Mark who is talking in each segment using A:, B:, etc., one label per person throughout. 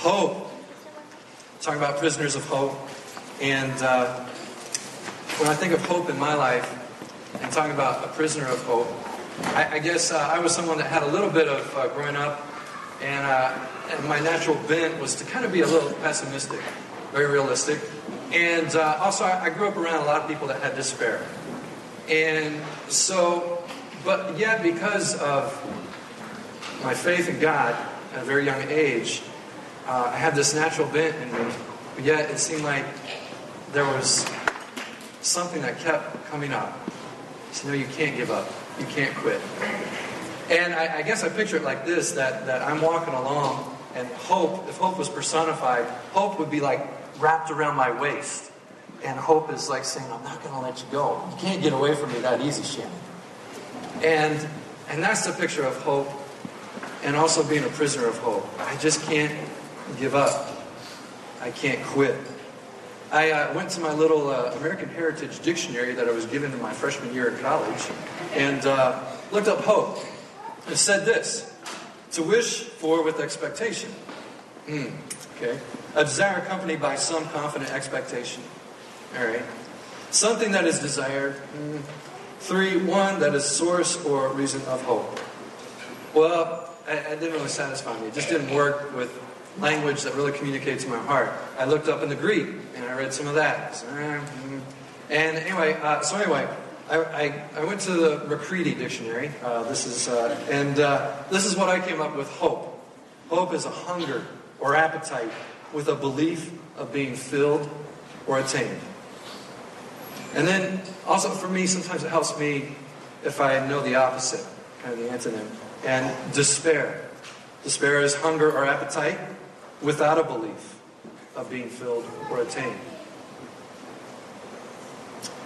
A: Hope. Talking about prisoners of hope. And uh, when I think of hope in my life, and talking about a prisoner of hope, I, I guess uh, I was someone that had a little bit of uh, growing up, and, uh, and my natural bent was to kind of be a little pessimistic, very realistic. And uh, also, I, I grew up around a lot of people that had despair. And so, but yet, because of my faith in God at a very young age, uh, I had this natural bent in me. But yet, it seemed like there was something that kept coming up. So, no, you can't give up. You can't quit. And I, I guess I picture it like this that, that I'm walking along, and hope, if hope was personified, hope would be like wrapped around my waist. And hope is like saying, I'm not going to let you go. You can't get away from me that easy, Shannon. And, and that's the picture of hope and also being a prisoner of hope. I just can't give up. I can't quit. I uh, went to my little uh, American Heritage Dictionary that I was given in my freshman year at college and uh, looked up hope. It said this to wish for with expectation. Mm, okay. A desire accompanied by some confident expectation. All right. Something that is desired. Mm. Three, one that is source or reason of hope. Well, it didn't really satisfy me. It just didn't work with language that really communicates my heart. I looked up in the Greek and I read some of that. And anyway, uh, so anyway, I, I, I, went to the Macready dictionary. Uh, this is uh, and uh, this is what I came up with. Hope. Hope is a hunger or appetite with a belief of being filled or attained. And then also for me, sometimes it helps me if I know the opposite, kind of the antonym. And despair. Despair is hunger or appetite without a belief of being filled or attained.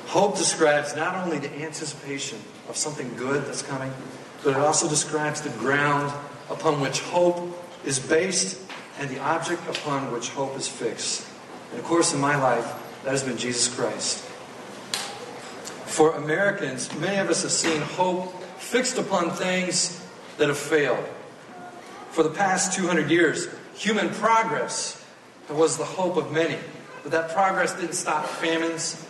A: Hope describes not only the anticipation of something good that's coming, but it also describes the ground upon which hope is based and the object upon which hope is fixed. And of course, in my life, that has been Jesus Christ. For Americans, many of us have seen hope fixed upon things that have failed. For the past 200 years, human progress was the hope of many. But that progress didn't stop famines,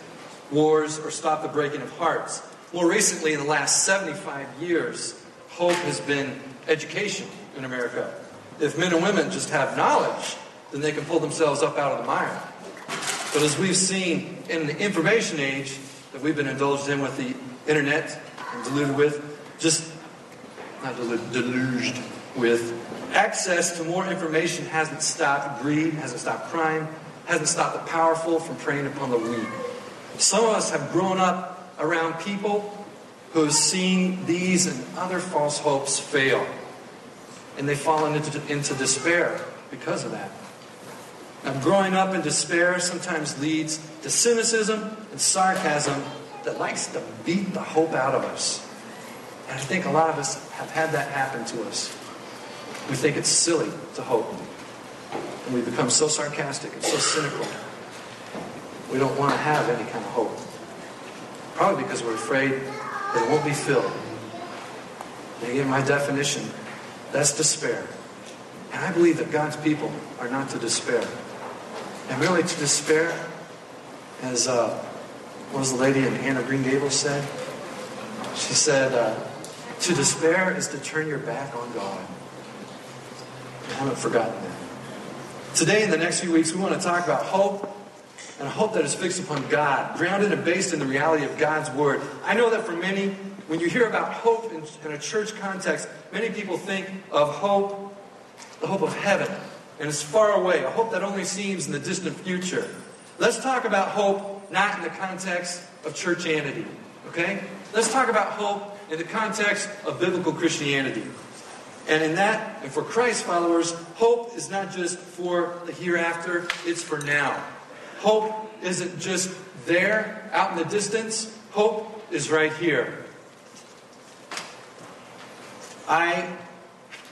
A: wars, or stop the breaking of hearts. More recently, in the last 75 years, hope has been education in America. If men and women just have knowledge, then they can pull themselves up out of the mire. But as we've seen in the information age that we've been indulged in with the internet and deluded with, just not deluged with, access to more information hasn't stopped greed, hasn't stopped crime, hasn't stopped the powerful from preying upon the weak. Some of us have grown up around people who have seen these and other false hopes fail. And they've fallen into, into despair because of that. Now, growing up in despair sometimes leads to cynicism and sarcasm that likes to beat the hope out of us. And I think a lot of us have had that happen to us. We think it's silly to hope. And we become so sarcastic and so cynical. We don't want to have any kind of hope. Probably because we're afraid that it won't be filled. And again, my definition, that's despair. And I believe that God's people are not to despair. And really to despair, as uh, what was the lady in Anne of Green Gables said? She said, uh, to despair is to turn your back on God. I haven't forgotten that. Today, in the next few weeks, we want to talk about hope and a hope that is fixed upon God, grounded and based in the reality of God's Word. I know that for many, when you hear about hope in, in a church context, many people think of hope, the hope of heaven, and it's far away, a hope that only seems in the distant future. Let's talk about hope not in the context of churchianity, okay? Let's talk about hope in the context of biblical Christianity. And in that, and for Christ followers, hope is not just for the hereafter, it's for now. Hope isn't just there, out in the distance. Hope is right here. I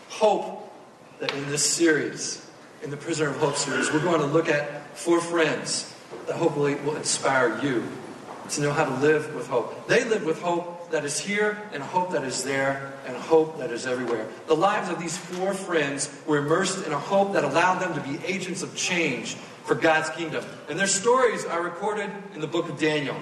A: hope that in this series, in the Prisoner of Hope series, we're going to look at four friends that hopefully will inspire you to know how to live with hope. They live with hope that is here and hope that is there and hope that is everywhere. The lives of these four friends were immersed in a hope that allowed them to be agents of change for God's kingdom. And their stories are recorded in the book of Daniel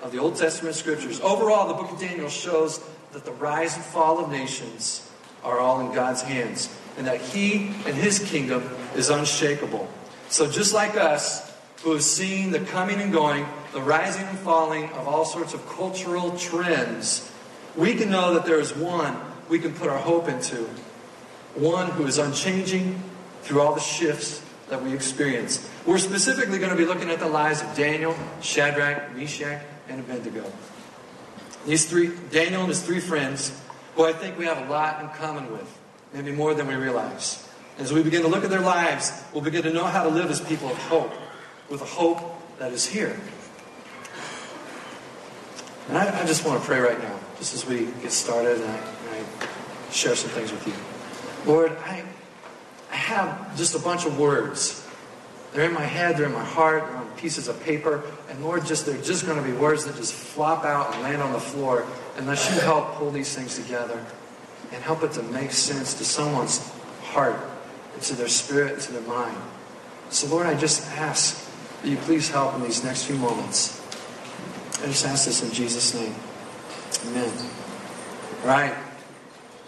A: of the Old Testament scriptures. Overall, the book of Daniel shows that the rise and fall of nations are all in God's hands and that He and His kingdom is unshakable. So, just like us, who have seen the coming and going, the rising and falling of all sorts of cultural trends, we can know that there is one we can put our hope into. One who is unchanging through all the shifts that we experience. We're specifically going to be looking at the lives of Daniel, Shadrach, Meshach, and Abednego. These three, Daniel and his three friends, who I think we have a lot in common with, maybe more than we realize. As we begin to look at their lives, we'll begin to know how to live as people of hope, with a hope that is here. And I, I just want to pray right now, just as we get started, and I, and I share some things with you. Lord, I, I have just a bunch of words. They're in my head, they're in my heart, they're on pieces of paper. And Lord, just they're just going to be words that just flop out and land on the floor unless you help pull these things together and help it to make sense to someone's heart, and to their spirit, and to their mind. So Lord, I just ask that you please help in these next few moments. I just ask this in Jesus' name. Amen. All right.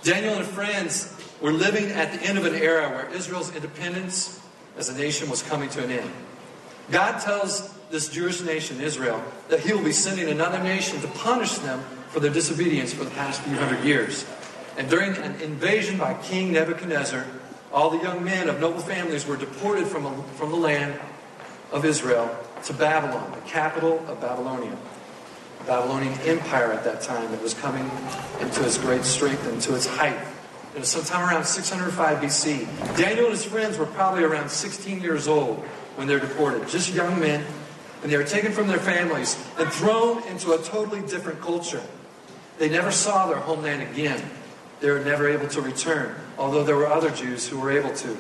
A: Daniel and friends were living at the end of an era where Israel's independence as a nation was coming to an end. God tells this Jewish nation, Israel, that he will be sending another nation to punish them for their disobedience for the past few hundred years. And during an invasion by King Nebuchadnezzar, all the young men of noble families were deported from, a, from the land of Israel to Babylon, the capital of Babylonia. Babylonian Empire at that time that was coming into its great strength and to its height. It was sometime around 605 BC. Daniel and his friends were probably around 16 years old when they were deported, just young men, and they were taken from their families and thrown into a totally different culture. They never saw their homeland again. They were never able to return, although there were other Jews who were able to.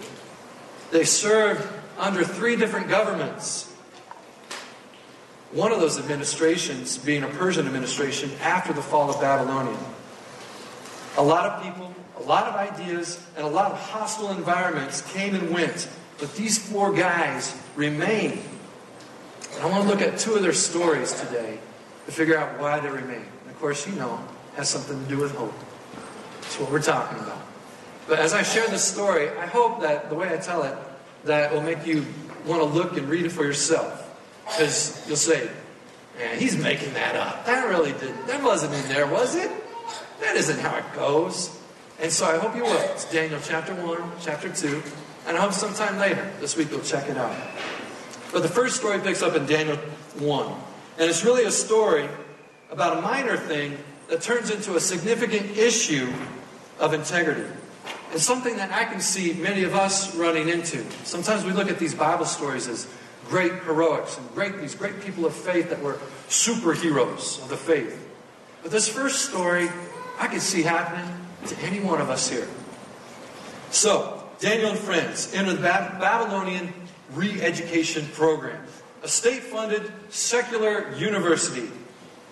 A: They served under three different governments. One of those administrations being a Persian administration after the fall of Babylonia. A lot of people, a lot of ideas, and a lot of hostile environments came and went, but these four guys remained. And I want to look at two of their stories today to figure out why they remain. And of course, you know, has something to do with hope. That's what we're talking about. But as I share this story, I hope that the way I tell it, that will make you want to look and read it for yourself. Because you'll say, man, he's making that up. That really didn't, that wasn't in there, was it? That isn't how it goes. And so I hope you will. It's Daniel chapter 1, chapter 2, and I hope sometime later this week you'll check it out. But the first story picks up in Daniel 1. And it's really a story about a minor thing that turns into a significant issue of integrity. It's something that I can see many of us running into. Sometimes we look at these Bible stories as great heroics and great these great people of faith that were superheroes of the faith. But this first story I can see happening to any one of us here. So, Daniel and friends enter the Babylonian re-education program, a state-funded secular university.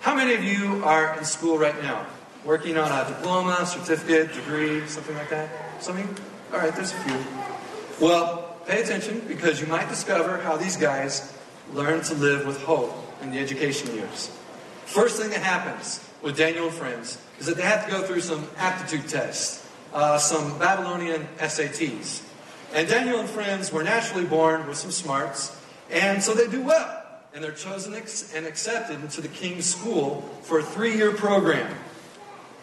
A: How many of you are in school right now? Working on a diploma, certificate, degree, something like that? Some of you? All right, there's a few. Well, pay attention because you might discover how these guys learn to live with hope in the education years. First thing that happens with Daniel and friends is that they have to go through some aptitude tests, uh, some Babylonian SATs. And Daniel and friends were naturally born with some smarts, and so they do well. And they're chosen and accepted into the king's school for a three year program.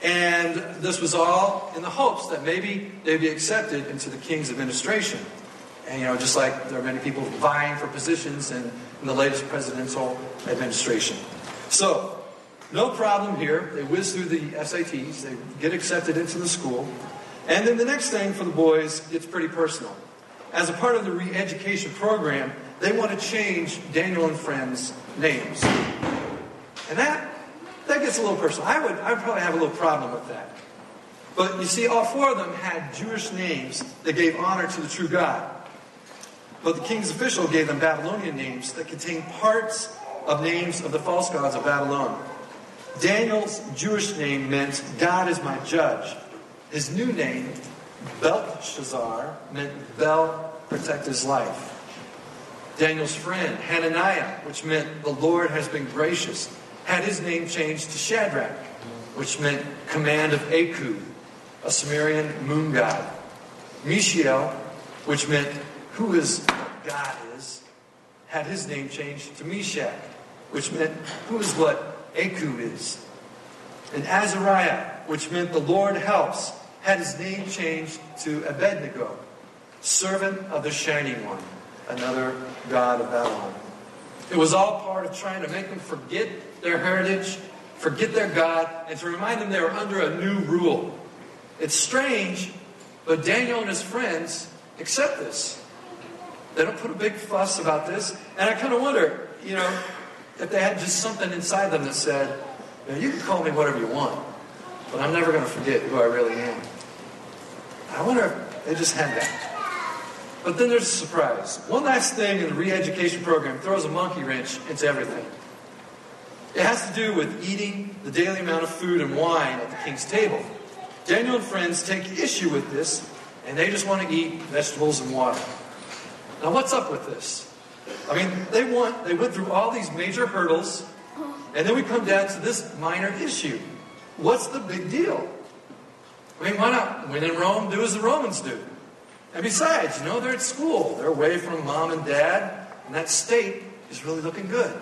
A: And this was all in the hopes that maybe they'd be accepted into the king's administration. And, you know, just like there are many people vying for positions in, in the latest presidential administration. So, no problem here. They whiz through the SATs, they get accepted into the school. And then the next thing for the boys gets pretty personal. As a part of the re education program, they want to change Daniel and Friends' names. And that that gets a little personal. I would, I would probably have a little problem with that. But you see, all four of them had Jewish names that gave honor to the true God. But the king's official gave them Babylonian names that contained parts of names of the false gods of Babylon. Daniel's Jewish name meant God is my judge. His new name, Belshazzar, meant Bel protect his life. Daniel's friend, Hananiah, which meant the Lord has been gracious, had his name changed to Shadrach, which meant command of Aku, a Sumerian moon god. Mishael, which meant who is God is, had his name changed to Meshach, which meant who is what Aku is. And Azariah, which meant the Lord helps, had his name changed to Abednego, servant of the Shining One, another god of Babylon. It was all part of trying to make them forget their heritage, forget their God, and to remind them they were under a new rule. It's strange, but Daniel and his friends accept this. They don't put a big fuss about this. And I kind of wonder, you know, if they had just something inside them that said, you, can call me whatever you want, but I'm never going to forget who I really am. I wonder if they just had that. But then there's a surprise. One last thing in the re-education program throws a monkey wrench into everything. It has to do with eating the daily amount of food and wine at the king's table. Daniel and friends take issue with this, and they just want to eat vegetables and water. Now, what's up with this? I mean, they want they went through all these major hurdles, and then we come down to this minor issue. What's the big deal? I mean, why not? When in Rome, do as the Romans do. And besides, you know, they're at school. They're away from mom and dad, and that state is really looking good.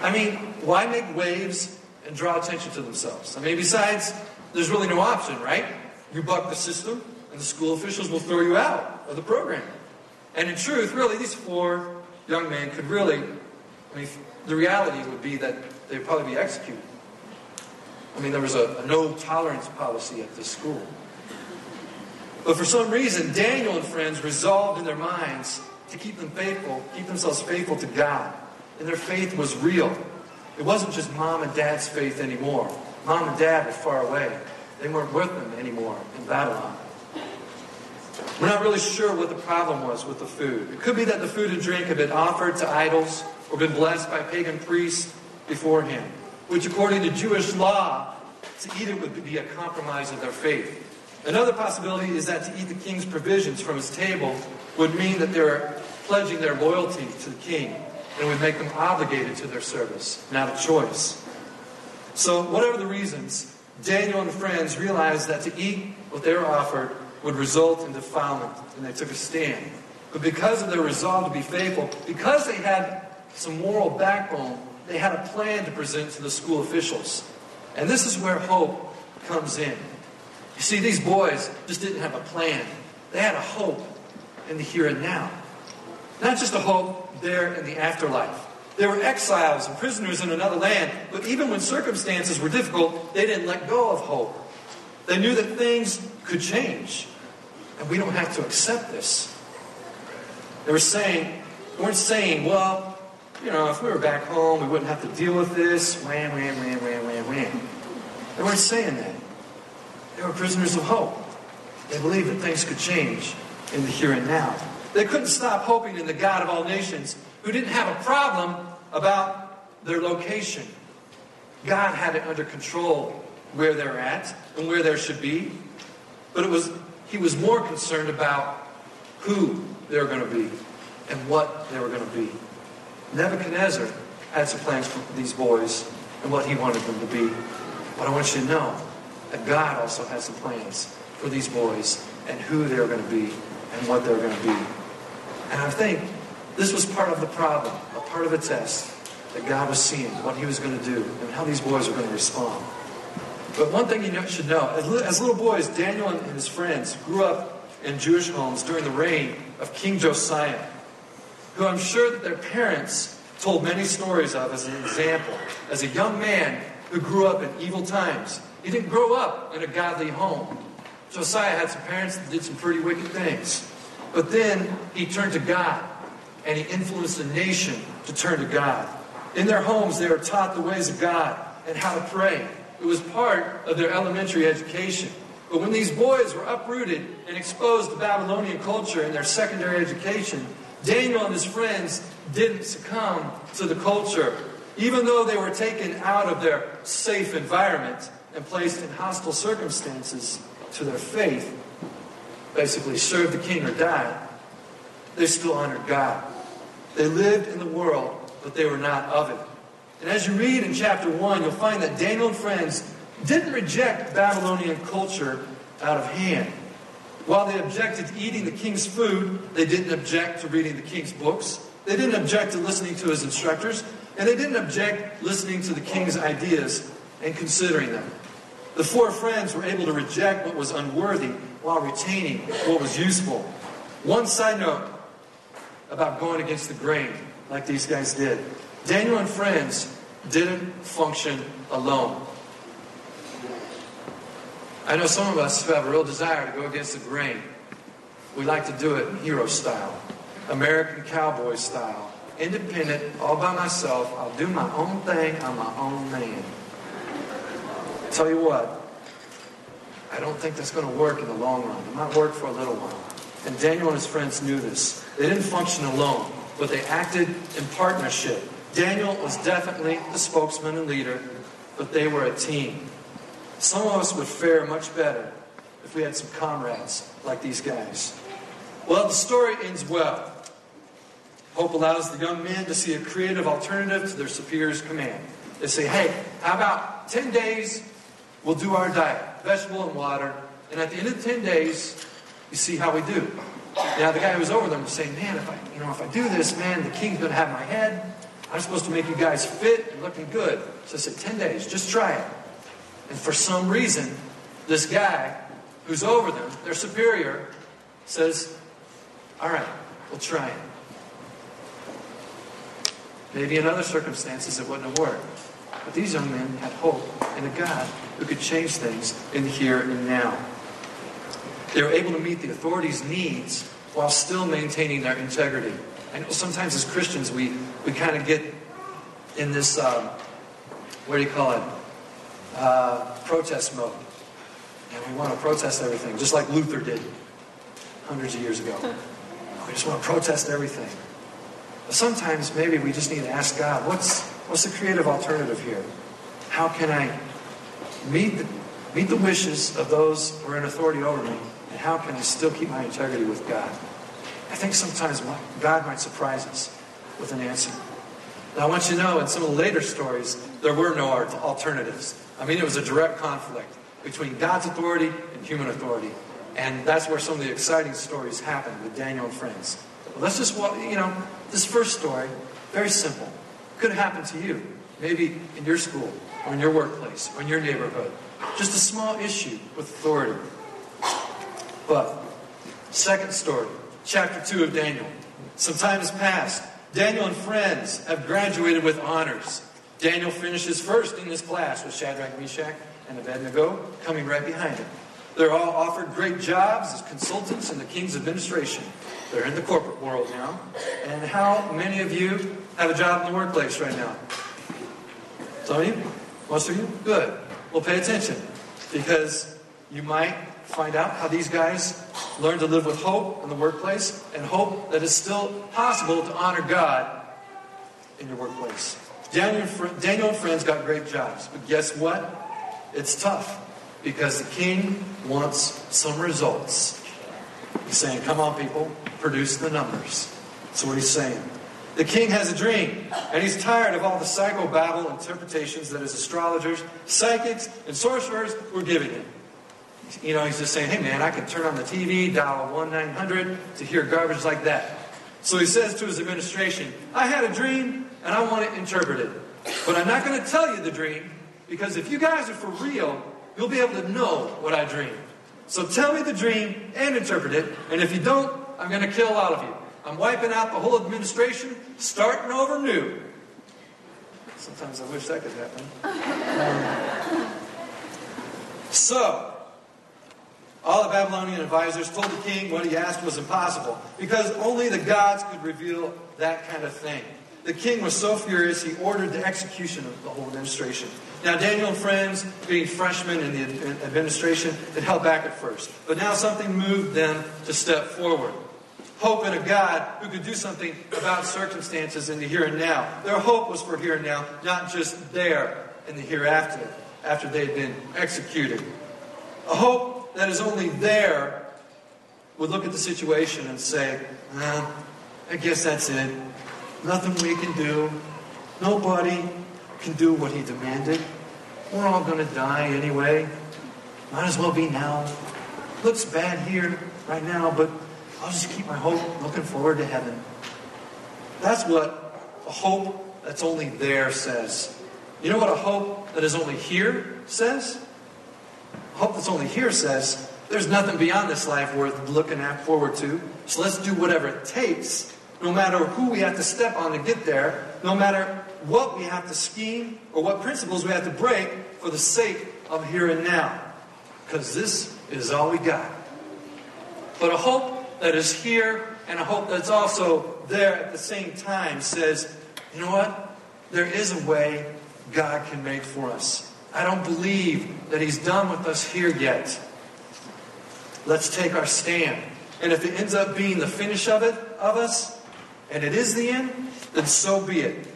A: I mean, why make waves and draw attention to themselves? I mean, besides, there's really no option, right? You buck the system, and the school officials will throw you out of the program. And in truth, really, these four young men could really, I mean, the reality would be that they'd probably be executed. I mean, there was a, a no tolerance policy at this school. But for some reason, Daniel and friends resolved in their minds to keep them faithful, keep themselves faithful to God. And their faith was real. It wasn't just mom and dad's faith anymore. Mom and dad were far away. They weren't with them anymore in Babylon. We're not really sure what the problem was with the food. It could be that the food and drink had been offered to idols or been blessed by pagan priests beforehand, which according to Jewish law, to eat it would be a compromise of their faith. Another possibility is that to eat the king's provisions from his table would mean that they're pledging their loyalty to the king and would make them obligated to their service, not a choice. So, whatever the reasons, Daniel and friends realized that to eat what they were offered would result in defilement, and they took a stand. But because of their resolve to be faithful, because they had some moral backbone, they had a plan to present to the school officials. And this is where hope comes in. You see, these boys just didn't have a plan. They had a hope in the here and now. Not just a hope there in the afterlife. They were exiles and prisoners in another land, but even when circumstances were difficult, they didn't let go of hope. They knew that things could change, and we don't have to accept this. They were saying, they weren't saying, well, you know, if we were back home, we wouldn't have to deal with this. Wham, wham, wham, wham, wham, wham. They weren't saying that. They were prisoners of hope. They believed that things could change in the here and now. They couldn't stop hoping in the God of all nations who didn't have a problem about their location. God had it under control where they're at and where there should be. But it was he was more concerned about who they were going to be and what they were going to be. Nebuchadnezzar had some plans for these boys and what he wanted them to be. But I want you to know that God also has some plans for these boys and who they're going to be and what they're going to be. And I think this was part of the problem, a part of the test that God was seeing, what he was going to do, and how these boys were going to respond. But one thing you should know, as little boys, Daniel and his friends grew up in Jewish homes during the reign of King Josiah, who I'm sure that their parents told many stories of as an example. As a young man who grew up in evil times, he didn't grow up in a godly home. Josiah had some parents that did some pretty wicked things. But then he turned to God and he influenced the nation to turn to God. In their homes, they were taught the ways of God and how to pray. It was part of their elementary education. But when these boys were uprooted and exposed to Babylonian culture in their secondary education, Daniel and his friends didn't succumb to the culture Even though they were taken out of their safe environment and placed in hostile circumstances to their faith, basically serve the king or die, they still honored God. They lived in the world, but they were not of it. And as you read in chapter 1, you'll find that Daniel and friends didn't reject Babylonian culture out of hand. While they objected to eating the king's food, they didn't object to reading the king's books. They didn't object to listening to his instructors. And they didn't object listening to the king's ideas and considering them. The four friends were able to reject what was unworthy while retaining what was useful. One side note about going against the grain, like these guys did. Daniel and friends didn't function alone. I know some of us who have a real desire to go against the grain. We like to do it in hero style, American cowboy style, independent, all by myself. I'll do my own thing. I'm my own man. Tell you what, I don't think that's going to work in the long run. It might work for a little while. And Daniel and his friends knew this. They didn't function alone, but they acted in partnership. Daniel was definitely the spokesman and leader, but they were a team. Some of us would fare much better if we had some comrades like these guys. Well, the story ends well. Hope allows the young men to see a creative alternative to their superior's command. They say, hey, how about 10 days, we'll do our diet, vegetable and water, and at the end of the 10 days, you see how we do. Now, the guy who was over them was saying, man, if I, you know, if I do this, man, the king's going to have my head. I'm supposed to make you guys fit and looking good. So I said, 10 days, just try it. And for some reason, this guy who's over them, their superior, says, All right, we'll try it. Maybe in other circumstances it wouldn't have worked. But these young men had hope in a God who could change things in the here and now. They were able to meet the authorities' needs while still maintaining their integrity. I know sometimes as Christians we, we kind of get in this, um, what do you call it? uh, protest mode. And we want to protest everything, just like Luther did hundreds of years ago. We just want to protest everything. But sometimes maybe we just need to ask God, what's, what's the creative alternative here? How can I meet the, meet the wishes of those who are in authority over me? And how can I still keep my integrity with God? I think sometimes God might surprise us with an answer. Now, I want you to know in some of the later stories, there were no alternatives. I mean, it was a direct conflict between God's authority and human authority. And that's where some of the exciting stories happen with Daniel and friends. But let's just, walk, you know, this first story, very simple. Could happen to you. Maybe in your school, or in your workplace, or in your neighborhood. Just a small issue with authority. But, second story, chapter 2 of Daniel. Some time has passed. Daniel and friends have graduated with honors. Daniel finishes first in his class with Shadrach, Meshach, and Abednego coming right behind him. They're all offered great jobs as consultants in the king's administration. They're in the corporate world now. And how many of you have a job in the workplace right now? Some of you? Most of you? Good. Well, pay attention because you might find out how these guys learn to live with hope in the workplace and hope that it's still possible to honor God in your workplace. Daniel, Daniel and friends got great jobs, but guess what? It's tough because the king wants some results. He's saying, Come on, people, produce the numbers. That's what he's saying. The king has a dream, and he's tired of all the psychobabble interpretations that his astrologers, psychics, and sorcerers were giving him. You know, he's just saying, hey man, I can turn on the TV, dial 1 900 to hear garbage like that. So he says to his administration, I had a dream and I want it interpreted. But I'm not going to tell you the dream because if you guys are for real, you'll be able to know what I dreamed. So tell me the dream and interpret it. And if you don't, I'm going to kill all of you. I'm wiping out the whole administration, starting over new. Sometimes I wish that could happen. Um, so, all the Babylonian advisors told the king what he asked was impossible because only the gods could reveal that kind of thing. The king was so furious, he ordered the execution of the whole administration. Now, Daniel and friends, being freshmen in the administration, had held back at first. But now something moved them to step forward. Hope in a God who could do something about circumstances in the here and now. Their hope was for here and now, not just there in the hereafter, after they had been executed. A hope that is only there would look at the situation and say, eh, I guess that's it. Nothing we can do. Nobody can do what he demanded. We're all going to die anyway. Might as well be now. Looks bad here right now, but I'll just keep my hope looking forward to heaven. That's what a hope that's only there says. You know what a hope that is only here says? Hope that's only here says, there's nothing beyond this life worth looking at forward to. So let's do whatever it takes, no matter who we have to step on to get there, no matter what we have to scheme or what principles we have to break for the sake of here and now. Because this is all we got. But a hope that is here and a hope that's also there at the same time says, you know what? There is a way God can make for us. I don't believe that He's done with us here yet. Let's take our stand. And if it ends up being the finish of it, of us, and it is the end, then so be it.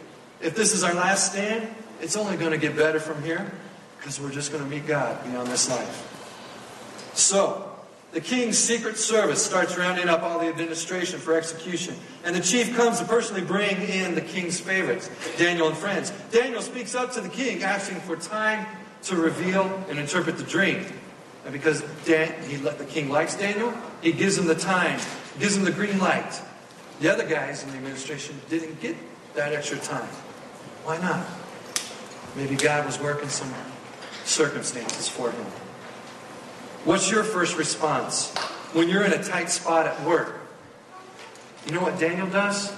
A: If this is our last stand, it's only going to get better from here because we're just going to meet God beyond this life. So, the king's secret service starts rounding up all the administration for execution. And the chief comes to personally bring in the king's favorites, Daniel and friends. Daniel speaks up to the king, asking for time to reveal and interpret the dream. And because Dan, he, the king likes Daniel, he gives him the time, gives him the green light. The other guys in the administration didn't get that extra time. Why not? Maybe God was working some circumstances for him. What's your first response when you're in a tight spot at work? You know what Daniel does?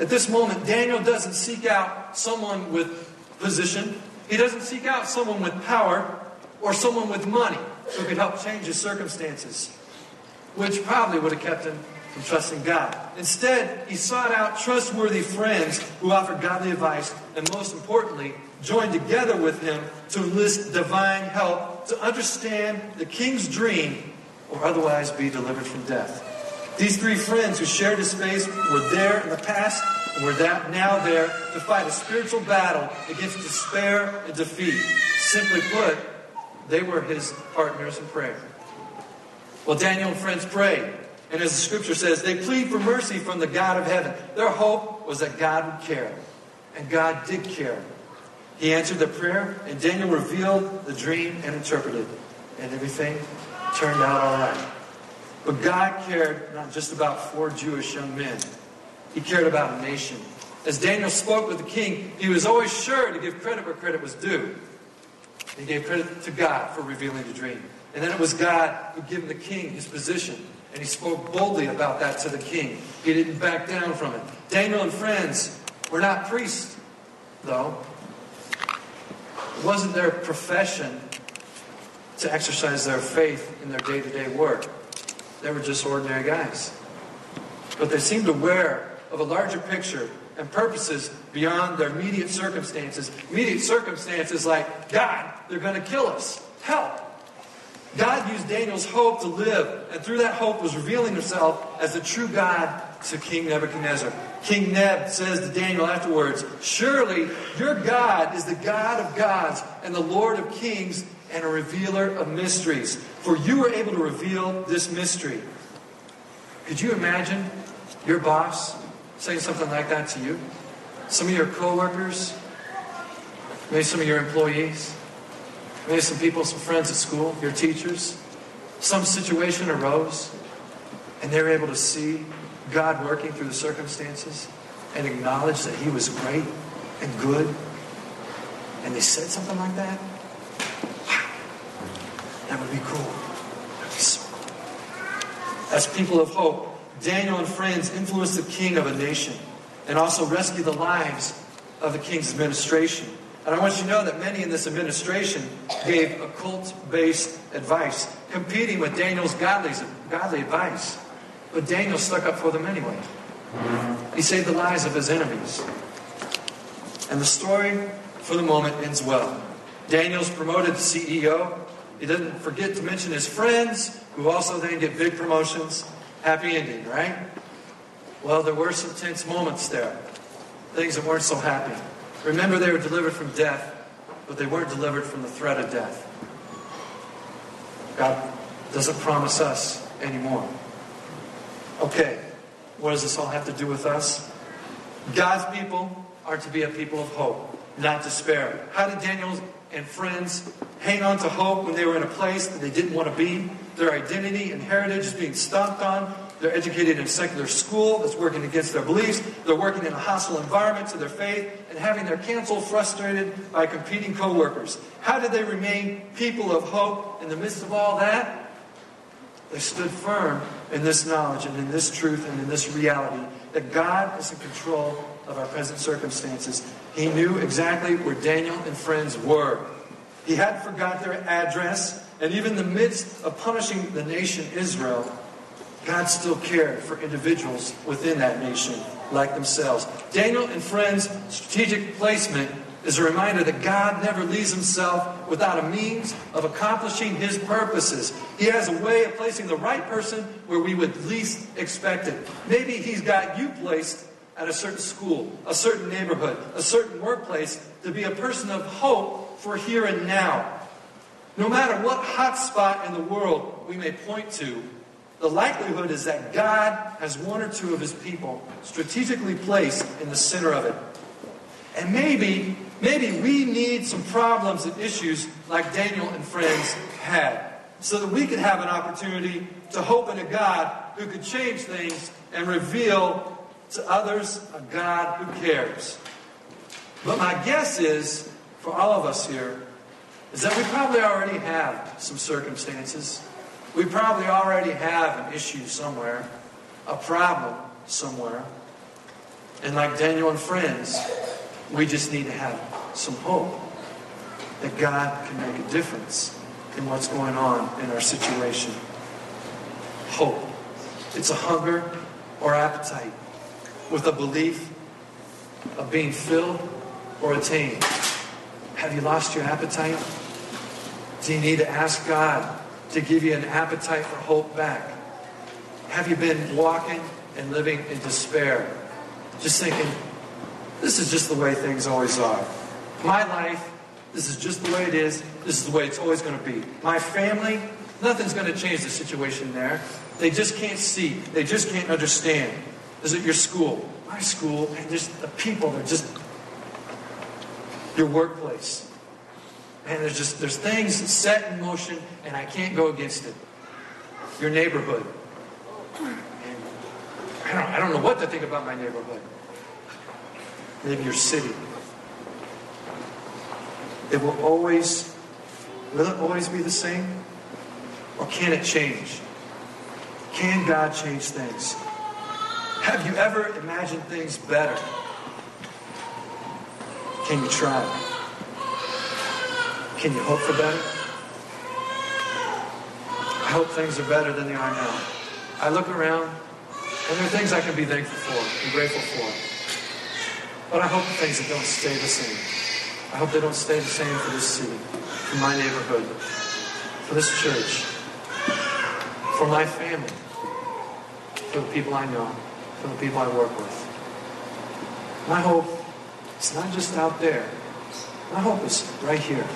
A: At this moment, Daniel doesn't seek out someone with position. He doesn't seek out someone with power or someone with money who could help change his circumstances, which probably would have kept him from trusting God. Instead, he sought out trustworthy friends who offered godly advice and, most importantly, joined together with him to enlist divine help to understand the king's dream or otherwise be delivered from death. These three friends who shared his space were there in the past and were now there to fight a spiritual battle against despair and defeat. Simply put, they were his partners in prayer. Well, Daniel and friends prayed. And as the scripture says, they plead for mercy from the God of heaven. Their hope was that God would care. And God did care. He answered the prayer, and Daniel revealed the dream and interpreted. it. And everything turned out all right. But God cared not just about four Jewish young men, He cared about a nation. As Daniel spoke with the king, he was always sure to give credit where credit was due. He gave credit to God for revealing the dream. And then it was God who gave the king his position. And he spoke boldly about that to the king. He didn't back down from it. Daniel and friends were not priests, though. It wasn't their profession to exercise their faith in their day to day work. They were just ordinary guys. But they seemed aware of a larger picture and purposes beyond their immediate circumstances. Immediate circumstances like, God, they're going to kill us. Help. God used Daniel's hope to live, and through that hope was revealing himself as the true God to King Nebuchadnezzar. King Neb says to Daniel afterwards, Surely your God is the God of gods and the Lord of kings and a revealer of mysteries. For you were able to reveal this mystery. Could you imagine your boss saying something like that to you? Some of your coworkers, maybe some of your employees, maybe some people, some friends at school, your teachers. Some situation arose, and they were able to see God working through the circumstances and acknowledge that He was great and good. And they said something like that? That would be cool. That would be so cool. As people of hope, Daniel and friends influenced the king of a nation and also rescued the lives of the king's administration. And I want you to know that many in this administration gave occult based advice, competing with Daniel's godly, godly advice. But Daniel stuck up for them anyway. He saved the lives of his enemies. And the story, for the moment, ends well. Daniel's promoted to CEO. He doesn't forget to mention his friends, who also then get big promotions. Happy ending, right? Well, there were some tense moments there, things that weren't so happy. Remember, they were delivered from death, but they weren't delivered from the threat of death. God doesn't promise us anymore. Okay, what does this all have to do with us? God's people are to be a people of hope, not despair. How did Daniel and friends hang on to hope when they were in a place that they didn't want to be? Their identity and heritage is being stomped on. They're educated in a secular school that's working against their beliefs. They're working in a hostile environment to their faith and having their counsel frustrated by competing coworkers. How did they remain people of hope in the midst of all that? They stood firm in this knowledge and in this truth and in this reality that God is in control of our present circumstances. He knew exactly where Daniel and friends were. He hadn't forgot their address, and even in the midst of punishing the nation Israel, God still cared for individuals within that nation like themselves. Daniel and friends' strategic placement is a reminder that God never leaves himself without a means of accomplishing his purposes. He has a way of placing the right person where we would least expect it. Maybe he's got you placed at a certain school, a certain neighborhood, a certain workplace to be a person of hope for here and now. No matter what hot spot in the world we may point to, the likelihood is that God has one or two of his people strategically placed in the center of it. And maybe, maybe we need some problems and issues like Daniel and friends had, so that we could have an opportunity to hope in a God who could change things and reveal to others a God who cares. But my guess is, for all of us here, is that we probably already have some circumstances. We probably already have an issue somewhere, a problem somewhere. And like Daniel and friends, we just need to have some hope that God can make a difference in what's going on in our situation. Hope. It's a hunger or appetite with a belief of being filled or attained. Have you lost your appetite? Do you need to ask God to give you an appetite for hope back? Have you been walking and living in despair? Just thinking, this is just the way things always are. My life, this is just the way it is. This is the way it's always going to be. My family, nothing's going to change the situation there. They just can't see. They just can't understand. Is it your school? My school, and just the people, they're just your workplace. And there's just there's things set in motion and I can't go against it. Your neighborhood. And I don't, I don't know what to think about my neighborhood maybe your city. It will always, will it always be the same? Or can it change? Can God change things? Have you ever imagined things better? Can you try? Can you hope for better? I hope things are better than they are now. I look around, and there are things I can be thankful for and grateful for. But I hope things don't stay the same. I hope they don't stay the same for this city, for my neighborhood, for this church, for my family, for the people I know, for the people I work with. My hope is not just out there. My hope is right here,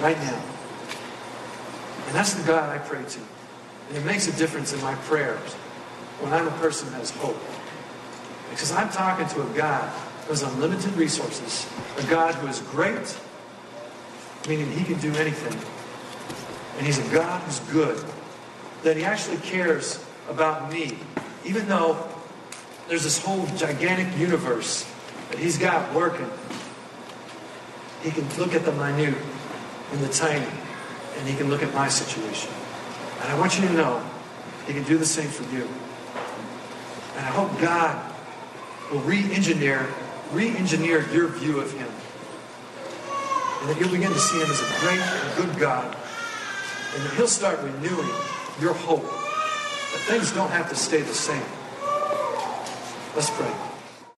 A: right now. And that's the God I pray to. And it makes a difference in my prayers when I'm a person that has hope. Because I'm talking to a God has unlimited resources, a God who is great, meaning he can do anything, and he's a God who's good, that he actually cares about me, even though there's this whole gigantic universe that he's got working. He can look at the minute and the tiny, and he can look at my situation. And I want you to know he can do the same for you. And I hope God will re-engineer re-engineer your view of him. And that you'll begin to see him as a great and good God. And that he'll start renewing your hope. That things don't have to stay the same. Let's pray.